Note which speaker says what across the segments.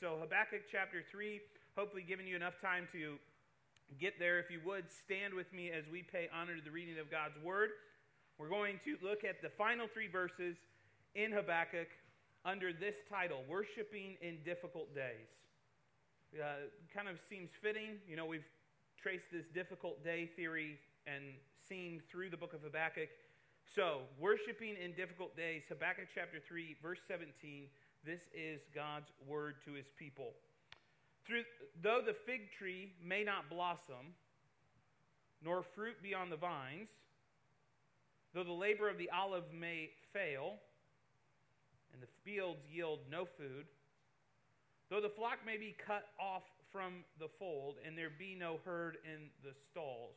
Speaker 1: So, Habakkuk chapter 3, hopefully giving you enough time to get there. If you would, stand with me as we pay honor to the reading of God's word. We're going to look at the final three verses in Habakkuk under this title Worshiping in Difficult Days. Uh, kind of seems fitting. You know, we've traced this difficult day theory and seen through the book of Habakkuk. So, worshiping in difficult days, Habakkuk chapter 3, verse 17. This is God's word to his people. Through, though the fig tree may not blossom, nor fruit be on the vines, though the labor of the olive may fail, and the fields yield no food, though the flock may be cut off from the fold, and there be no herd in the stalls,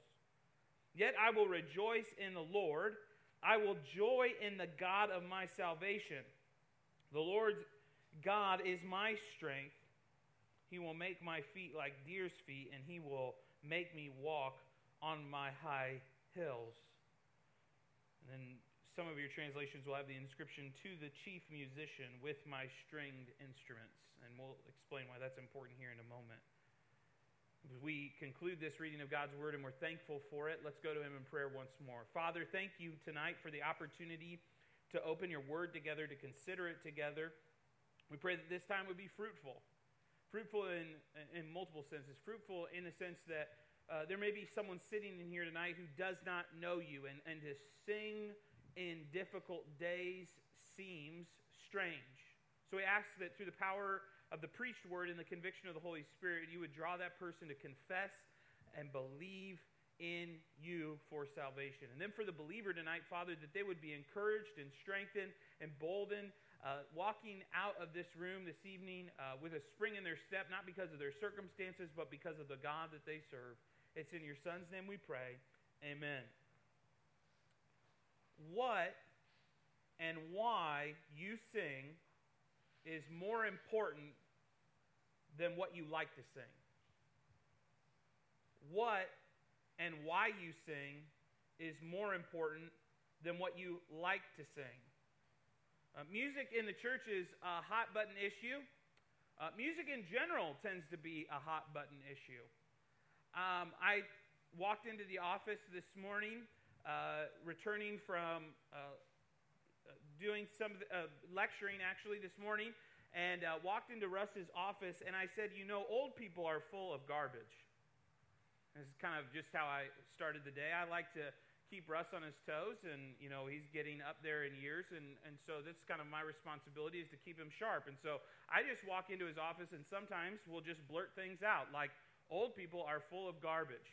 Speaker 1: yet I will rejoice in the Lord. I will joy in the God of my salvation. The Lord God is my strength. He will make my feet like deer's feet, and he will make me walk on my high hills. And then some of your translations will have the inscription to the chief musician with my stringed instruments. And we'll explain why that's important here in a moment. We conclude this reading of God's word and we're thankful for it, let's go to him in prayer once more. Father, thank you tonight for the opportunity to open your word together, to consider it together. We pray that this time would be fruitful. Fruitful in, in multiple senses. Fruitful in the sense that uh, there may be someone sitting in here tonight who does not know you, and, and to sing in difficult days seems strange. So we ask that through the power of the preached word and the conviction of the Holy Spirit, you would draw that person to confess and believe in you for salvation. And then for the believer tonight, Father, that they would be encouraged and strengthened, emboldened, uh, walking out of this room this evening uh, with a spring in their step, not because of their circumstances, but because of the God that they serve. It's in your Son's name we pray. Amen. What and why you sing is more important than what you like to sing. What and why you sing is more important than what you like to sing. Uh, music in the church is a hot button issue. Uh, music in general tends to be a hot button issue. Um, I walked into the office this morning, uh, returning from uh, uh, doing some the, uh, lecturing actually this morning, and walked into Russ's office, and I said, You know, old people are full of garbage. This is kind of just how I started the day. I like to keep Russ on his toes, and you know he's getting up there in years, and and so that's kind of my responsibility is to keep him sharp. And so I just walk into his office, and sometimes we'll just blurt things out like old people are full of garbage.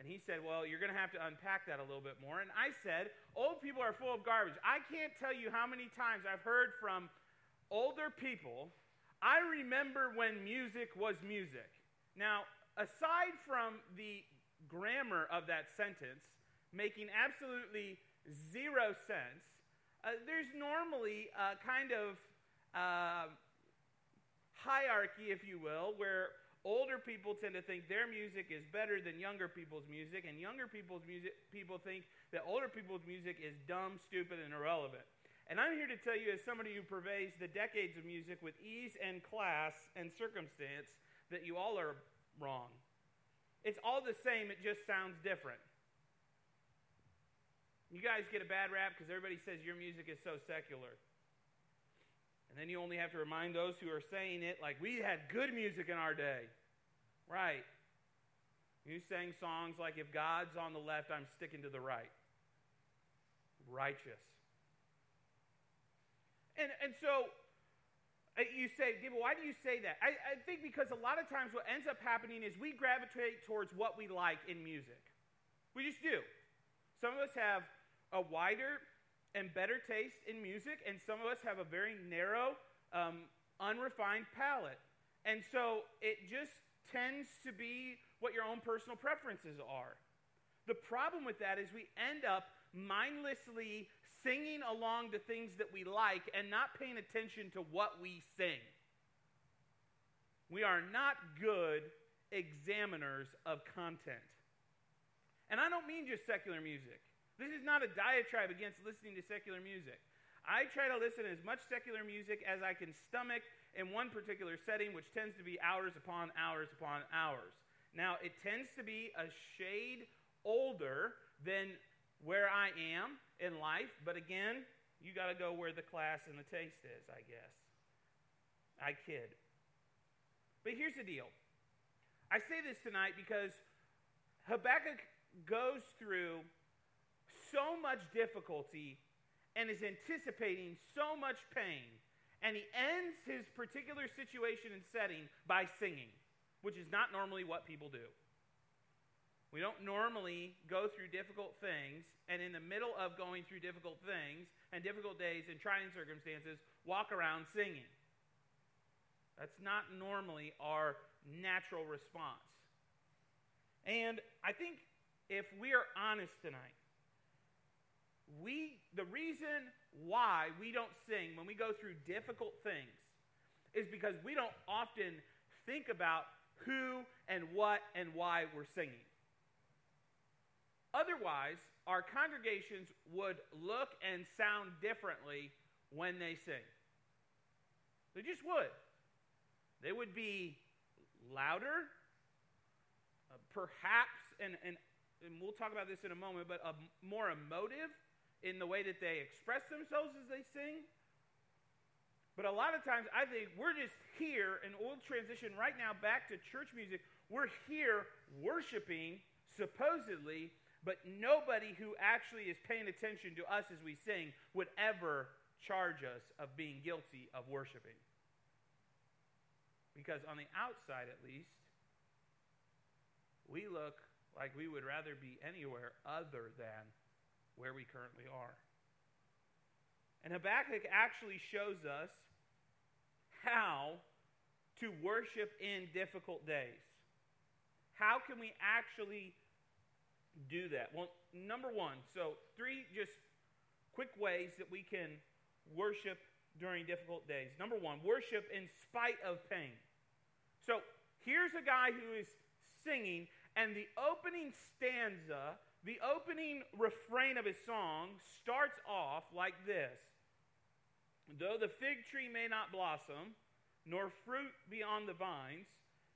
Speaker 1: And he said, Well, you're going to have to unpack that a little bit more. And I said, Old people are full of garbage. I can't tell you how many times I've heard from older people, I remember when music was music. Now, aside from the grammar of that sentence, making absolutely zero sense, uh, there's normally a kind of uh, hierarchy, if you will, where older people tend to think their music is better than younger people's music, and younger people's music people think that older people's music is dumb, stupid, and irrelevant. And I'm here to tell you, as somebody who pervades the decades of music with ease and class and circumstance, that you all are wrong. It's all the same, it just sounds different. You guys get a bad rap because everybody says your music is so secular. And then you only have to remind those who are saying it like, we had good music in our day. Right. You sang songs like, if God's on the left, I'm sticking to the right. Righteous. And, and so you say, David, why do you say that? I, I think because a lot of times what ends up happening is we gravitate towards what we like in music. We just do. Some of us have a wider and better taste in music, and some of us have a very narrow, um, unrefined palate. And so it just tends to be what your own personal preferences are. The problem with that is we end up mindlessly singing along to things that we like and not paying attention to what we sing. We are not good examiners of content. And I don't mean just secular music. This is not a diatribe against listening to secular music. I try to listen as much secular music as I can stomach in one particular setting, which tends to be hours upon hours upon hours. Now, it tends to be a shade older than where I am in life, but again, you got to go where the class and the taste is, I guess. I kid. But here's the deal I say this tonight because Habakkuk goes through so much difficulty and is anticipating so much pain. And he ends his particular situation and setting by singing, which is not normally what people do. We don't normally go through difficult things and, in the middle of going through difficult things and difficult days and trying circumstances, walk around singing. That's not normally our natural response. And I think if we are honest tonight, we the reason why we don't sing when we go through difficult things is because we don't often think about who and what and why we're singing. Otherwise, our congregations would look and sound differently when they sing. They just would. They would be louder, uh, perhaps, and, and, and we'll talk about this in a moment, but uh, more emotive in the way that they express themselves as they sing. But a lot of times, I think we're just here, and we'll transition right now back to church music. We're here worshiping, supposedly, but nobody who actually is paying attention to us as we sing would ever charge us of being guilty of worshiping. Because on the outside, at least, we look like we would rather be anywhere other than where we currently are. And Habakkuk actually shows us how to worship in difficult days. How can we actually do that? Well, number one, so three just quick ways that we can worship during difficult days. Number one, worship in spite of pain. So here's a guy who is singing, and the opening stanza, the opening refrain of his song starts off like this Though the fig tree may not blossom, nor fruit be on the vines,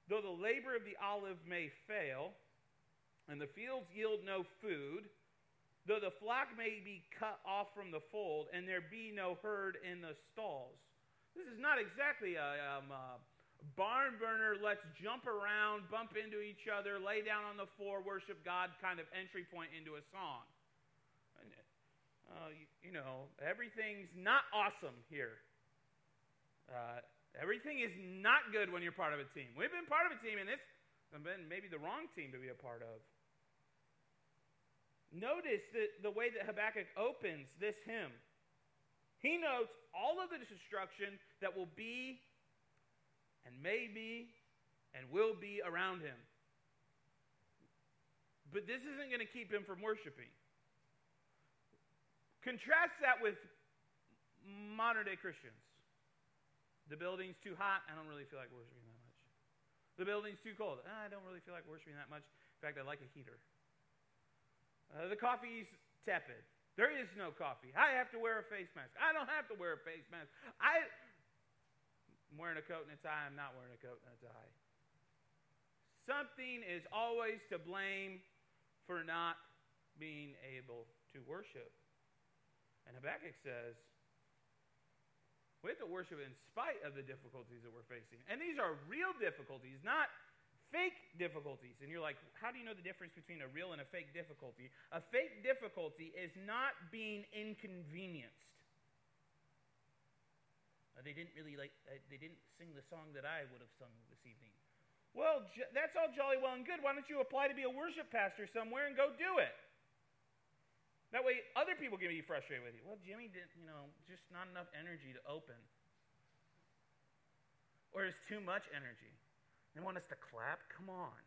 Speaker 1: though the labor of the olive may fail, and the fields yield no food, though the flock may be cut off from the fold, and there be no herd in the stalls. This is not exactly a, um, uh, barn burner, let's jump around, bump into each other, lay down on the floor, worship God kind of entry point into a song. Uh, you, you, know, everything's not awesome here. Uh, everything is not good when you're part of a team. We've been part of a team, and it's been maybe the wrong team to be a part of. Notice that the way that Habakkuk opens this hymn. He notes all of the destruction that will be and may be and will be around him. But this isn't going to keep him from worshiping. Contrast that with modern day Christians. The building's too hot. I don't really feel like worshiping that much. The building's too cold. I don't really feel like worshiping that much. In fact, I like a heater. Uh, the coffee's tepid. There is no coffee. I have to wear a face mask. I don't have to wear a face mask. I, I'm wearing a coat and a tie. I'm not wearing a coat and a tie. Something is always to blame for not being able to worship. And Habakkuk says, we have to worship in spite of the difficulties that we're facing. And these are real difficulties, not fake difficulties. And you're like, how do you know the difference between a real and a fake difficulty? A fake difficulty is not being inconvenienced. Uh, they didn't really like, uh, they didn't sing the song that I would have sung this evening. Well, that's all jolly well and good. Why don't you apply to be a worship pastor somewhere and go do it? That way, other people can be frustrated with you. Well, Jimmy didn't, you know, just not enough energy to open. Or it's too much energy. They want us to clap? Come on.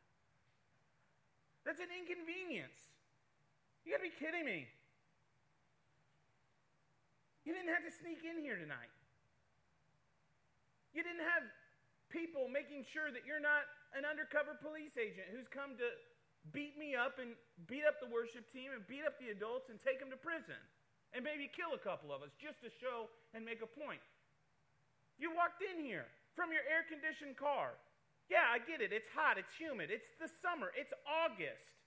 Speaker 1: That's an inconvenience. You gotta be kidding me. You didn't have to sneak in here tonight. You didn't have people making sure that you're not an undercover police agent who's come to beat me up and beat up the worship team and beat up the adults and take them to prison and maybe kill a couple of us just to show and make a point. You walked in here. from your air conditioned car. Yeah, I get it. It's hot, it's humid, it's the summer, it's August.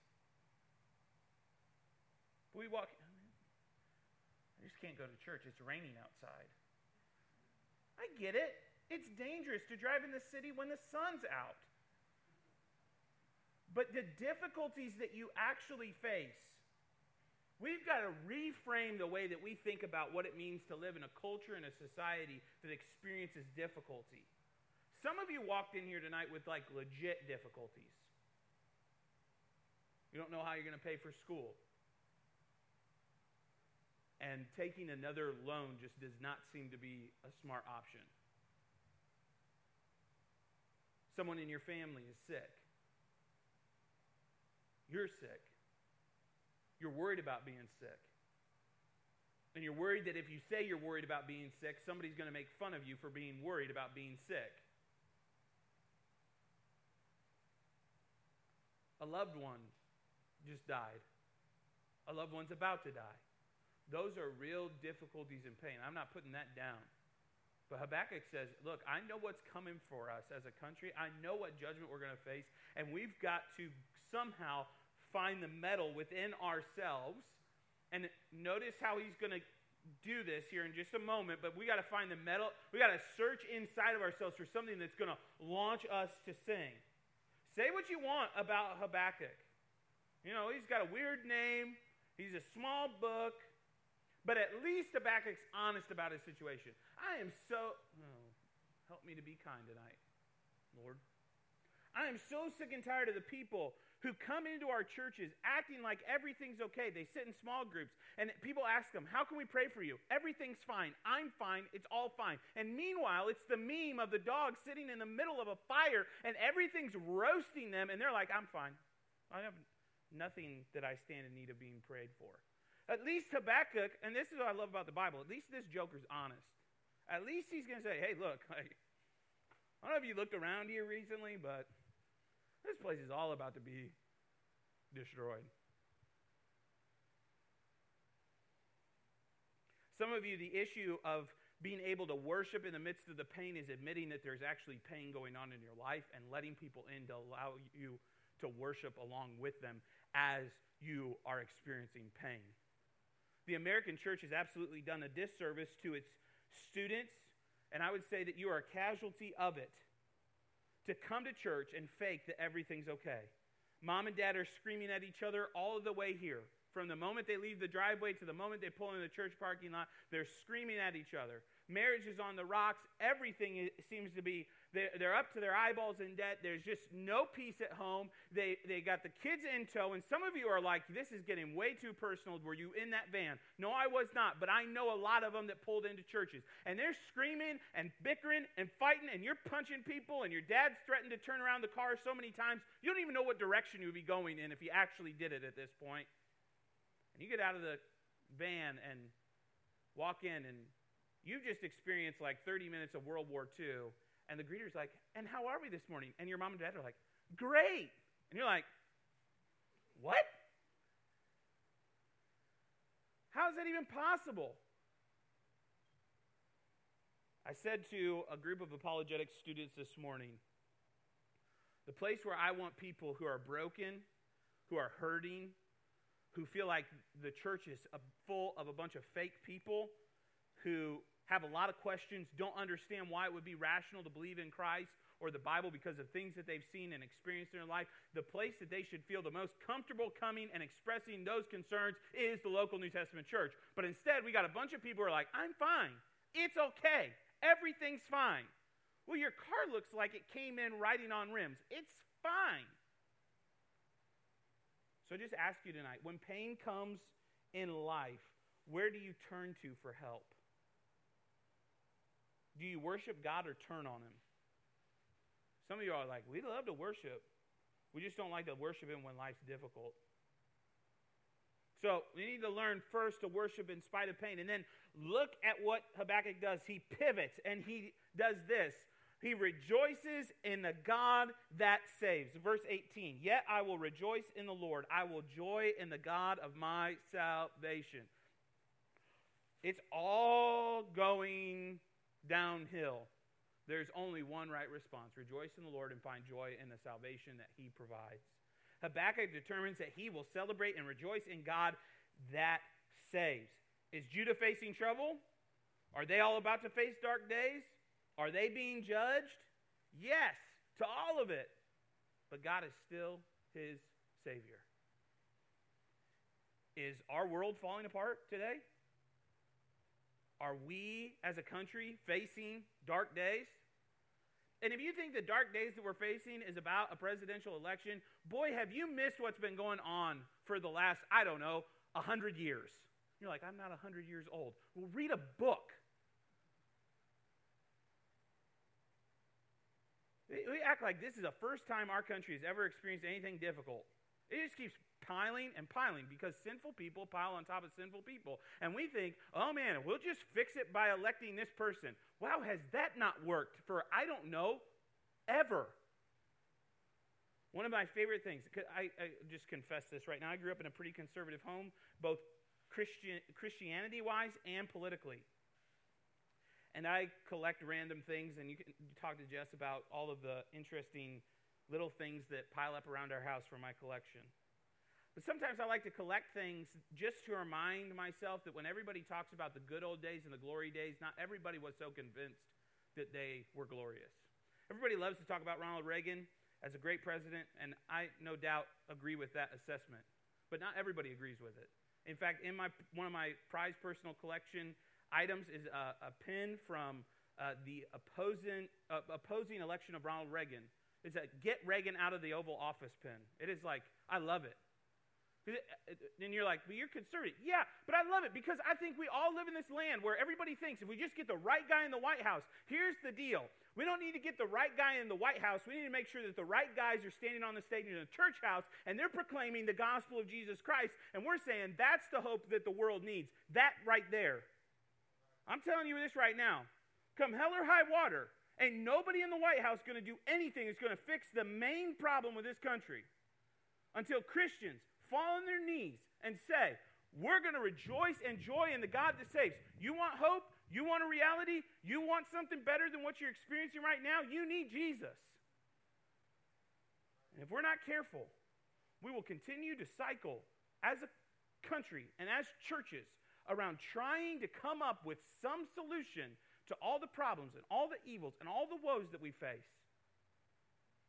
Speaker 1: We walk, I just can't go to church. It's raining outside. I get it. It's dangerous to drive in the city when the sun's out. But the difficulties that you actually face, we've got to reframe the way that we think about what it means to live in a culture and a society that experiences difficulty. Some of you walked in here tonight with like legit difficulties. You don't know how you're going to pay for school. And taking another loan just does not seem to be a smart option. Someone in your family is sick. You're sick. You're worried about being sick. And you're worried that if you say you're worried about being sick, somebody's going to make fun of you for being worried about being sick. A loved one just died. A loved one's about to die. Those are real difficulties and pain. I'm not putting that down. But Habakkuk says, Look, I know what's coming for us as a country. I know what judgment we're going to face. And we've got to somehow find the mettle within ourselves. And notice how he's going to do this here in just a moment, but we got to find the mettle. We got to search inside of ourselves for something that's going to launch us to sing. Say what you want about Habakkuk. You know, he's got a weird name, he's a small book, but at least Habakkuk's honest about his situation. I am so, oh, help me to be kind tonight, Lord. I am so sick and tired of the people who come into our churches acting like everything's okay. They sit in small groups and people ask them, How can we pray for you? Everything's fine. I'm fine. It's all fine. And meanwhile, it's the meme of the dog sitting in the middle of a fire and everything's roasting them, and they're like, I'm fine. I have nothing that I stand in need of being prayed for. At least Habakkuk, and this is what I love about the Bible, at least this joker's honest. At least he's going to say, Hey, look, like, I don't know if you looked around here recently, but this place is all about to be destroyed. Some of you, the issue of being able to worship in the midst of the pain is admitting that there's actually pain going on in your life and letting people in to allow you to worship along with them as you are experiencing pain. The American church has absolutely done a disservice to its students, and I would say that you are a casualty of it to come to church and fake that everything's okay. Mom and dad are screaming at each other all of the way here. From the moment they leave the driveway to the moment they pull in the church parking lot, they're screaming at each other. Marriage is on the rocks. Everything seems to be they're, up to their eyeballs in debt. There's just no peace at home. They, they got the kids in tow, and some of you are like, this is getting way too personal. Were you in that van? No, I was not, but I know a lot of them that pulled into churches. And they're screaming and bickering and fighting, and you're punching people, and your dad's threatened to turn around the car so many times, you don't even know what direction you would be going in if you actually did it at this point. And you get out of the van and walk in, and you've just experienced like 30 minutes of World War II and the greeter's like, And how are we this morning? And your mom and dad are like, Great. And you're like, What? How is that even possible? I said to a group of apologetic students this morning the place where I want people who are broken, who are hurting, who feel like the church is full of a bunch of fake people who have a lot of questions, don't understand why it would be rational to believe in Christ or the Bible because of things that they've seen and experienced in their life, the place that they should feel the most comfortable coming and expressing those concerns is the local New Testament church. But instead, we got a bunch of people who are like, I'm fine. It's okay. Everything's fine. Well, your car looks like it came in riding on rims. It's fine. So I just ask you tonight when pain comes in life, where do you turn to for help? Do you worship God or turn on Him? Some of you are like, we love to worship. We just don't like to worship Him when life's difficult. So we need to learn first to worship in spite of pain. And then look at what Habakkuk does. He pivots and he does this. He rejoices in the God that saves. Verse 18 Yet I will rejoice in the Lord. I will joy in the God of my salvation. It's all going downhill. There's only one right response rejoice in the Lord and find joy in the salvation that he provides. Habakkuk determines that he will celebrate and rejoice in God that saves. Is Judah facing trouble? Are they all about to face dark days? Are they being judged? Yes, to all of it. But God is still his Savior. Is our world falling apart today? Are we as a country facing dark days? And if you think the dark days that we're facing is about a presidential election, boy, have you missed what's been going on for the last, I don't know, 100 years. You're like, I'm not 100 years old. Well, read a book. We act like this is the first time our country has ever experienced anything difficult. It just keeps piling and piling because sinful people pile on top of sinful people. And we think, oh man, we'll just fix it by electing this person. Wow, has that not worked for, I don't know, ever? One of my favorite things, I, I just confess this right now. I grew up in a pretty conservative home, both Christian, Christianity wise and politically. And I collect random things, and you can talk to Jess about all of the interesting little things that pile up around our house for my collection. But sometimes I like to collect things just to remind myself that when everybody talks about the good old days and the glory days, not everybody was so convinced that they were glorious. Everybody loves to talk about Ronald Reagan as a great president, and I no doubt agree with that assessment. But not everybody agrees with it. In fact, in my one of my prized personal collection items is a, a pin from uh, the opposing, uh, opposing election of Ronald Reagan. It's a Get Reagan Out of the Oval Office pin. It is like, I love it. And uh, uh, you're like, but you're conservative. Yeah, but I love it because I think we all live in this land where everybody thinks if we just get the right guy in the White House, here's the deal. We don't need to get the right guy in the White House. We need to make sure that the right guys are standing on the stage in the church house and they're proclaiming the gospel of Jesus Christ. And we're saying that's the hope that the world needs. That right there. I'm telling you this right now. Come hell or high water, ain't nobody in the White House going to do anything that's going to fix the main problem with this country until Christians fall on their knees and say, We're going to rejoice and joy in the God that saves. You want hope? You want a reality? You want something better than what you're experiencing right now? You need Jesus. And if we're not careful, we will continue to cycle as a country and as churches around trying to come up with some solution to all the problems and all the evils and all the woes that we face.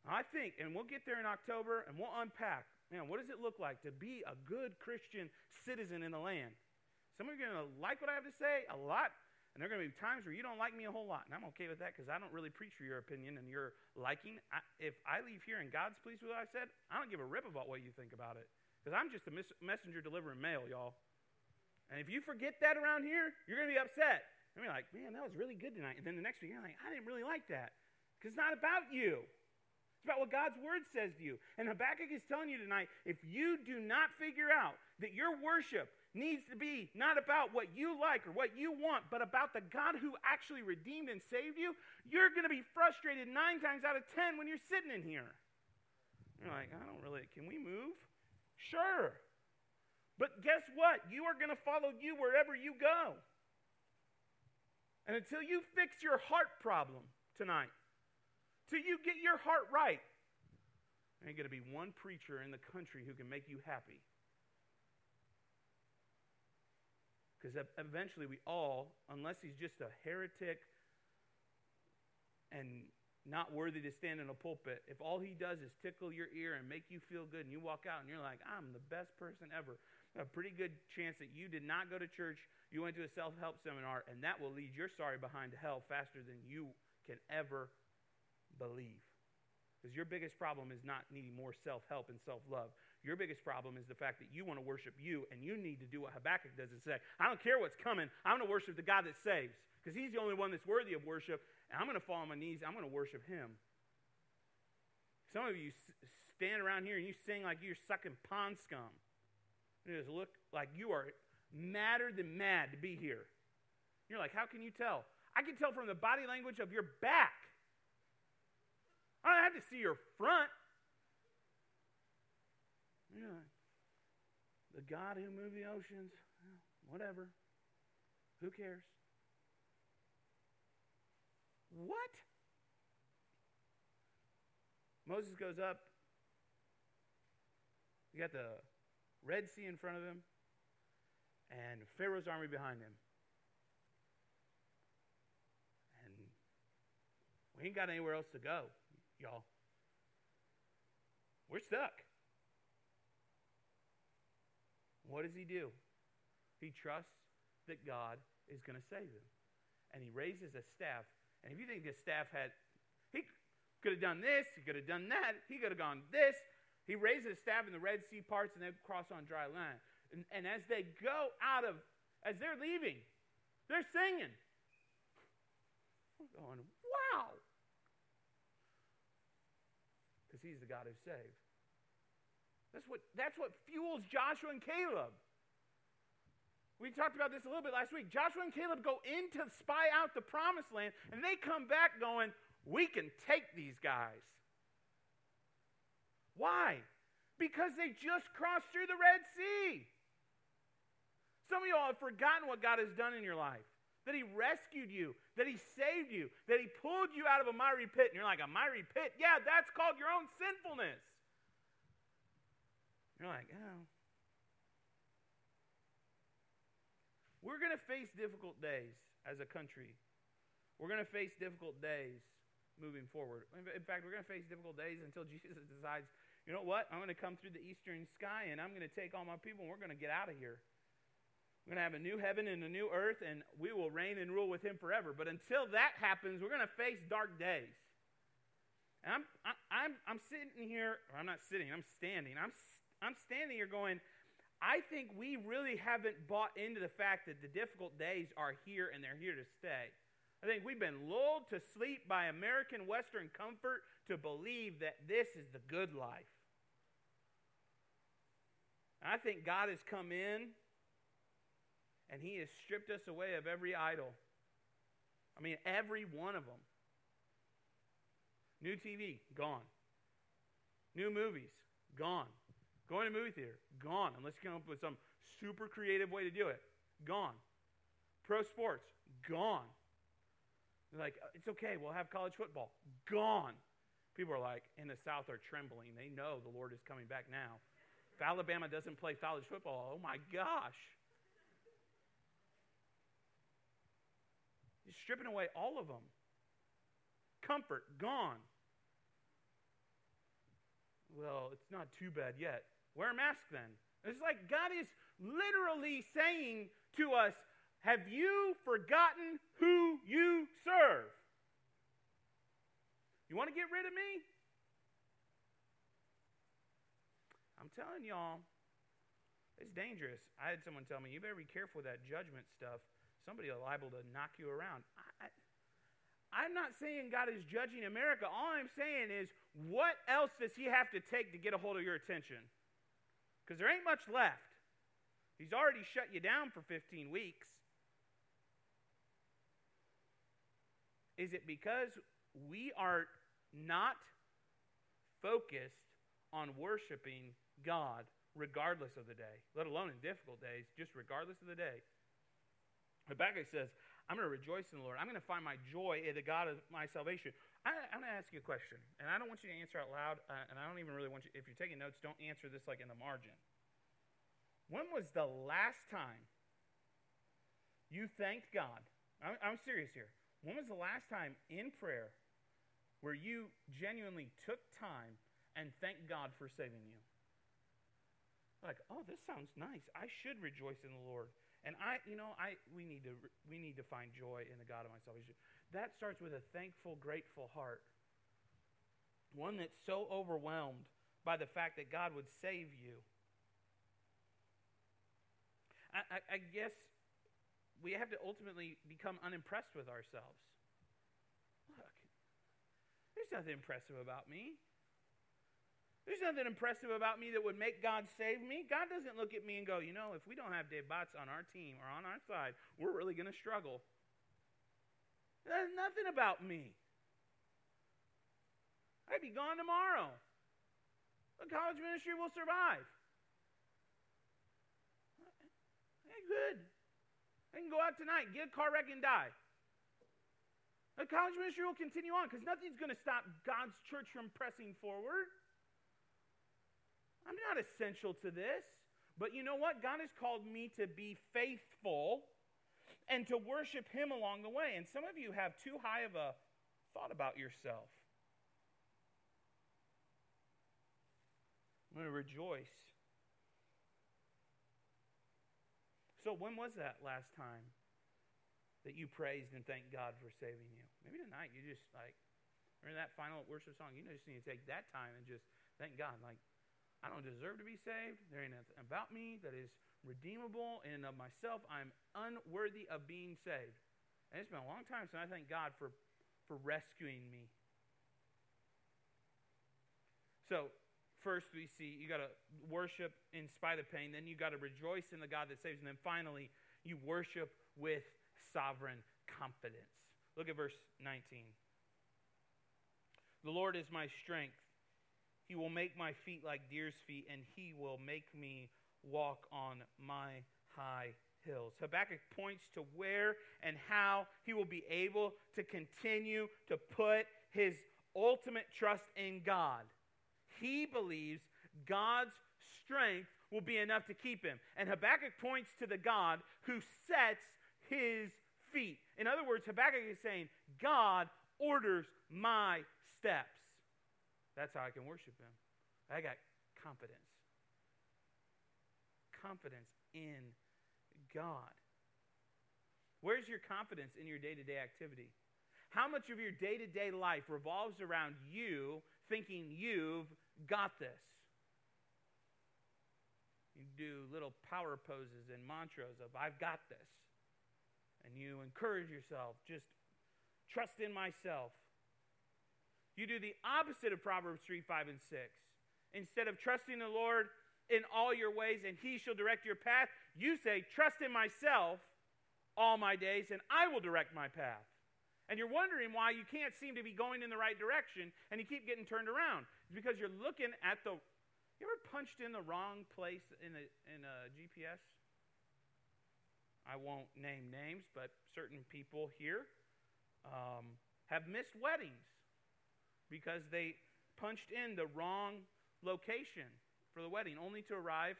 Speaker 1: I think, and we'll get there in October and we'll unpack Man, what does it look like to be a good Christian citizen in the land? Some of you are going to like what I have to say a lot, and there are going to be times where you don't like me a whole lot. And I'm okay with that because I don't really preach for your opinion and your liking. I, if I leave here and God's pleased with what I said, I don't give a rip about what you think about it because I'm just a mes- messenger delivering mail, y'all. And if you forget that around here, you're going to be upset. And you're like, man, that was really good tonight. And then the next week, you're like, I didn't really like that because it's not about you. It's about what God's word says to you. And Habakkuk is telling you tonight if you do not figure out that your worship needs to be not about what you like or what you want, but about the God who actually redeemed and saved you, you're going to be frustrated nine times out of ten when you're sitting in here. You're like, I don't really, can we move? Sure. But guess what? You are going to follow you wherever you go. And until you fix your heart problem tonight, till you get your heart right. There ain't going to be one preacher in the country who can make you happy. Because eventually we all, unless he's just a heretic and not worthy to stand in a pulpit, if all he does is tickle your ear and make you feel good and you walk out and you're like, I'm the best person ever, a pretty good chance that you did not go to church, you went to a self help seminar, and that will lead your sorry behind to hell faster than you can ever believe. Because your biggest problem is not needing more self help and self love. Your biggest problem is the fact that you want to worship you and you need to do what Habakkuk does and say, I don't care what's coming. I'm going to worship the God that saves because he's the only one that's worthy of worship. And I'm going to fall on my knees. I'm going to worship him. Some of you stand around here and you sing like you're sucking pond scum. You just look like you are madder than mad to be here. You're like, how can you tell? I can tell from the body language of your back. I don't have to see your front. Know, the God who moved the oceans, whatever. Who cares? What? Moses goes up. You got the Red Sea in front of him and Pharaoh's army behind him. And we ain't got anywhere else to go, y'all. We're stuck. What does he do? He trusts that God is going to save him. And he raises a staff. And if you think this staff had, he could have done this, he could have done that, he could have gone this. He raises a staff in the Red Sea parts and they cross on dry land. And, and as they go out of, as they're leaving, they're singing. I'm going, wow. Because he's the God who saved. That's what, that's what fuels Joshua and Caleb. We talked about this a little bit last week. Joshua and Caleb go in to spy out the promised land, and they come back going, We can take these guys. Why? Because they just crossed through the Red Sea. Some of y'all have forgotten what God has done in your life. That He rescued you, that He saved you, that He pulled you out of a miry pit. And you're like, a miry pit? Yeah, that's called your own sinfulness. You're like, oh, We're going to face difficult days as a country. We're going to face difficult days moving forward. In fact, we're going to face difficult days until Jesus decides, you know what? I'm going to come through the eastern sky and I'm going to take all my people and we're going to get out of here. We're going to have a new heaven and a new earth and we will reign and rule with him forever. But until that happens, we're going to face dark days. And I'm, I'm, I'm sitting here, I'm not sitting, I'm standing. I'm, I'm standing here going, I think we really haven't bought into the fact that the difficult days are here and they're here to stay. I think we've been lulled to sleep by American Western comfort to believe that this is the good life. I think God has come in and He has stripped us away of every idol. I mean, every one of them. New TV, gone. New movies, gone. Going to movie theater, gone. Unless you come up with some super creative way to do it, gone. Pro sports, gone. They're like, uh, it's okay, we'll have college football, gone. People are like, in the South are trembling. They know the Lord is coming back now. If Alabama doesn't play college football, oh my gosh. You're stripping away all of them. Comfort, gone. Well, it's not too bad yet. Wear a mask then. It's like God is literally saying to us, Have you forgotten who you serve? You want to get rid of me? I'm telling y'all, it's dangerous. I had someone tell me, You better be careful with that judgment stuff. Somebody liable to knock you around. I, I, I'm not saying God is judging America. All I'm saying is, what else does He have to take to get a hold of your attention? because there ain't much left. He's already shut you down for 15 weeks. Is it because we are not focused on worshiping God regardless of the day, let alone in difficult days, just regardless of the day? Habakkuk says, I'm going to rejoice in the Lord. I'm going to find my joy in the God of my salvation. I, am going to ask you a question, and I don't want you to answer out loud, uh, and I don't even really want you, if you're taking notes, don't answer this like in the margin. When was the last time you thanked God? I'm, I'm serious here. When was the last time in prayer where you genuinely took time and thanked God for saving you? Like, oh, this sounds nice. I should rejoice in the Lord. And I, you know, I we need to we need to find joy in the God of my salvation. That starts with a thankful, grateful heart. One that's so overwhelmed by the fact that God would save you. I, I, I guess we have to ultimately become unimpressed with ourselves. Look, there's nothing impressive about me. There's nothing impressive about me that would make God save me. God doesn't look at me and go, you know, if we don't have Dave Botts on our team or on our side, we're really going to struggle. There's nothing about me. I'd be gone tomorrow. The college ministry will survive. Hey, good. I can go out tonight, get a car wreck, and die. The college ministry will continue on because nothing's going to stop God's church from pressing forward. I'm not essential to this. But you know what? God has called me to be faithful and to worship Him along the way. And some of you have too high of a thought about yourself. I'm going to rejoice. So, when was that last time that you praised and thanked God for saving you? Maybe tonight you just like, in that final worship song, you just need to take that time and just thank God. Like, I don't deserve to be saved. There ain't nothing about me that is redeemable in and of myself. I'm unworthy of being saved. And it's been a long time since I thank God for, for rescuing me. So, first we see you got to worship in spite of pain. Then you got to rejoice in the God that saves. And then finally, you worship with sovereign confidence. Look at verse 19. The Lord is my strength. He will make my feet like deer's feet, and he will make me walk on my high hills. Habakkuk points to where and how he will be able to continue to put his ultimate trust in God. He believes God's strength will be enough to keep him. And Habakkuk points to the God who sets his feet. In other words, Habakkuk is saying, God orders my steps. That's how I can worship Him. I got confidence. Confidence in God. Where's your confidence in your day to day activity? How much of your day to day life revolves around you thinking you've got this? You do little power poses and mantras of, I've got this. And you encourage yourself, just trust in myself. You do the opposite of Proverbs 3, 5, and 6. Instead of trusting the Lord in all your ways and he shall direct your path, you say, Trust in myself all my days and I will direct my path. And you're wondering why you can't seem to be going in the right direction and you keep getting turned around. It's because you're looking at the. You ever punched in the wrong place in a, in a GPS? I won't name names, but certain people here um, have missed weddings because they punched in the wrong location for the wedding, only to arrive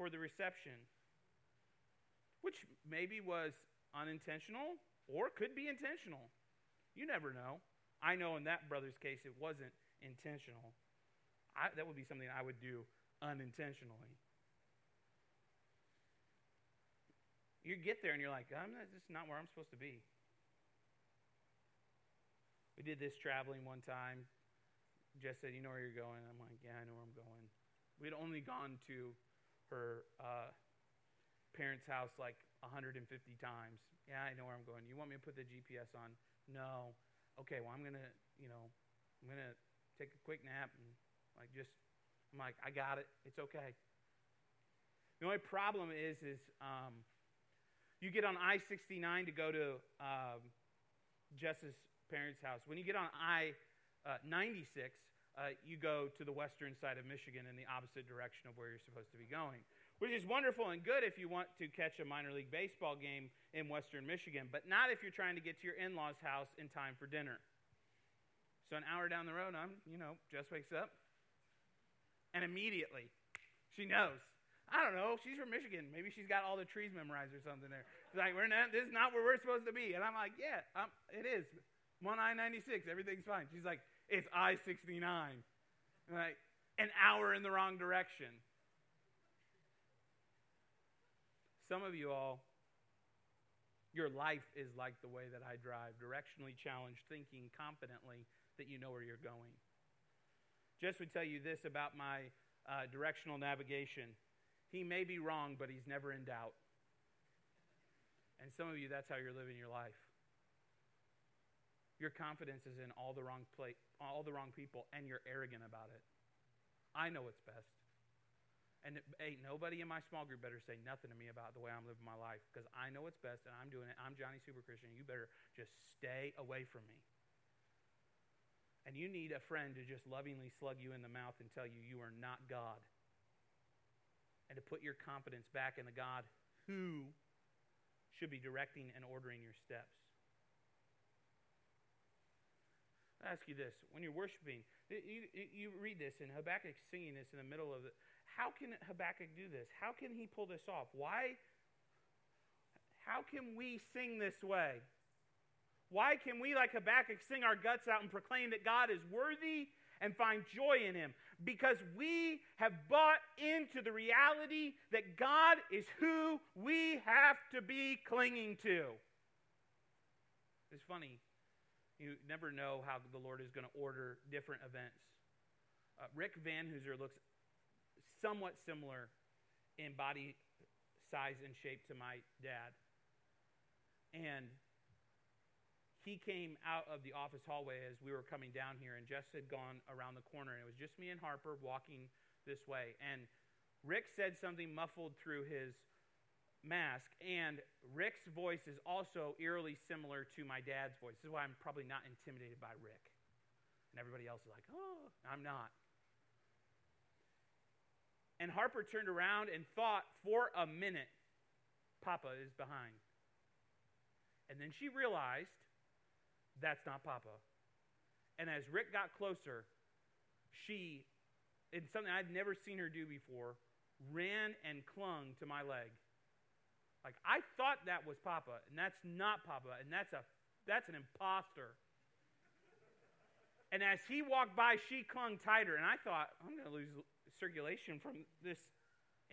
Speaker 1: for the reception, which maybe was unintentional or could be intentional. You never know. I know in that brother's case it wasn't intentional. I, that would be something I would do unintentionally. You get there and you're like, I'm not, this is not where I'm supposed to be. We did this traveling one time. Jess said, You know where you're going? I'm like, Yeah, I know where I'm going. We'd only gone to her uh, parents' house like 150 times. Yeah, I know where I'm going. You want me to put the GPS on? No. Okay, well, I'm going to, you know, I'm going to take a quick nap and like just, I'm like, I got it. It's okay. The only problem is, is um, you get on I 69 to go to um, Jess's parents' house. When you get on I uh, 96, uh, you go to the western side of Michigan in the opposite direction of where you're supposed to be going, which is wonderful and good if you want to catch a minor league baseball game in western Michigan, but not if you're trying to get to your in law's house in time for dinner. So, an hour down the road, I'm, you know, Jess wakes up, and immediately she knows. I don't know. She's from Michigan. Maybe she's got all the trees memorized or something there. She's like, we're not, this is not where we're supposed to be. And I'm like, yeah, um, it is. I'm on I 96. Everything's fine. She's like, It's I 69. Like, an hour in the wrong direction. Some of you all, your life is like the way that I drive, directionally challenged, thinking confidently that you know where you're going. Jess would tell you this about my uh, directional navigation. He may be wrong, but he's never in doubt. And some of you, that's how you're living your life. Your confidence is in all the wrong place, all the wrong people, and you're arrogant about it. I know what's best. And hey, nobody in my small group better say nothing to me about the way I'm living my life because I know what's best and I'm doing it. I'm Johnny Super Christian. You better just stay away from me. And you need a friend to just lovingly slug you in the mouth and tell you you are not God. And to put your confidence back in the God who should be directing and ordering your steps. I ask you this when you're worshiping, you, you read this, and Habakkuk singing this in the middle of it. How can Habakkuk do this? How can he pull this off? Why? How can we sing this way? Why can we, like Habakkuk, sing our guts out and proclaim that God is worthy and find joy in Him? Because we have bought into the reality that God is who we have to be clinging to. It's funny. You never know how the Lord is going to order different events. Uh, Rick Van Hooser looks somewhat similar in body size and shape to my dad. And he came out of the office hallway as we were coming down here, and Jess had gone around the corner, and it was just me and Harper walking this way. And Rick said something muffled through his mask, and Rick's voice is also eerily similar to my dad's voice. This is why I'm probably not intimidated by Rick. And everybody else is like, oh, I'm not. And Harper turned around and thought for a minute, Papa is behind. And then she realized that's not Papa. And as Rick got closer, she, in something I'd never seen her do before, ran and clung to my leg. Like I thought that was Papa, and that's not Papa, and that's a that's an imposter. And as he walked by, she clung tighter, and I thought, I'm going to lose circulation from this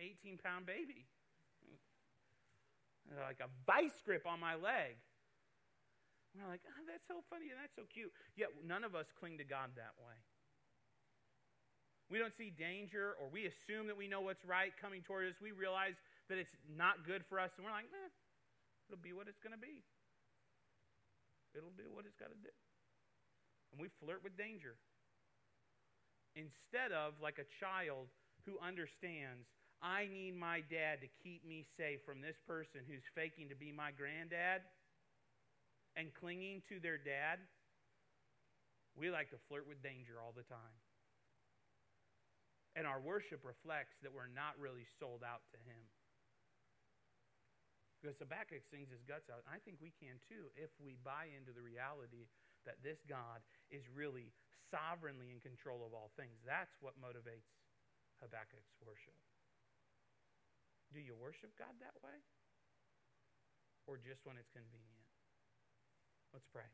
Speaker 1: 18 pound baby. Like a vice grip on my leg. We're like, oh, that's so funny and that's so cute. Yet none of us cling to God that way. We don't see danger or we assume that we know what's right coming toward us. We realize that it's not good for us, and we're like, eh, it'll be what it's going to be. It'll do what it's got to do. And we flirt with danger. Instead of like a child who understands, I need my dad to keep me safe from this person who's faking to be my granddad and clinging to their dad. We like to flirt with danger all the time. And our worship reflects that we're not really sold out to Him. Because Habakkuk sings his guts out. And I think we can too if we buy into the reality that this God is really sovereignly in control of all things. That's what motivates Habakkuk's worship. Do you worship God that way? Or just when it's convenient? Let's pray.